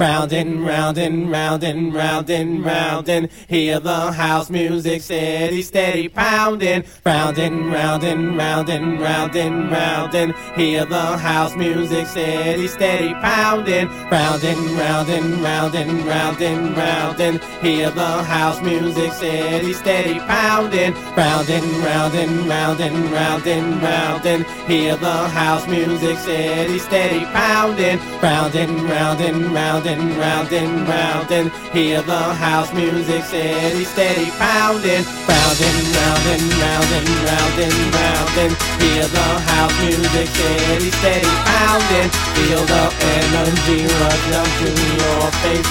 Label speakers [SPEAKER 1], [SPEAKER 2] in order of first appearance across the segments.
[SPEAKER 1] Round and round and round and round and round and hear the house music steady, steady pounding. Round and round and round and round and round and hear the house music steady, steady pounding. Round and round and round and round and round and hear the house music steady, steady pounding. Round and round and round and round and round and hear the house music steady, steady pounding. Round and round and round and round and round and hear the house music steady, steady pounding. Round and round and round and round and round and hear the house music steady, steady pounding. Feel the energy rush up to your face.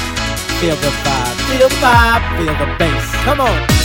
[SPEAKER 1] Feel the vibe, feel the vibe, feel the bass. Come on.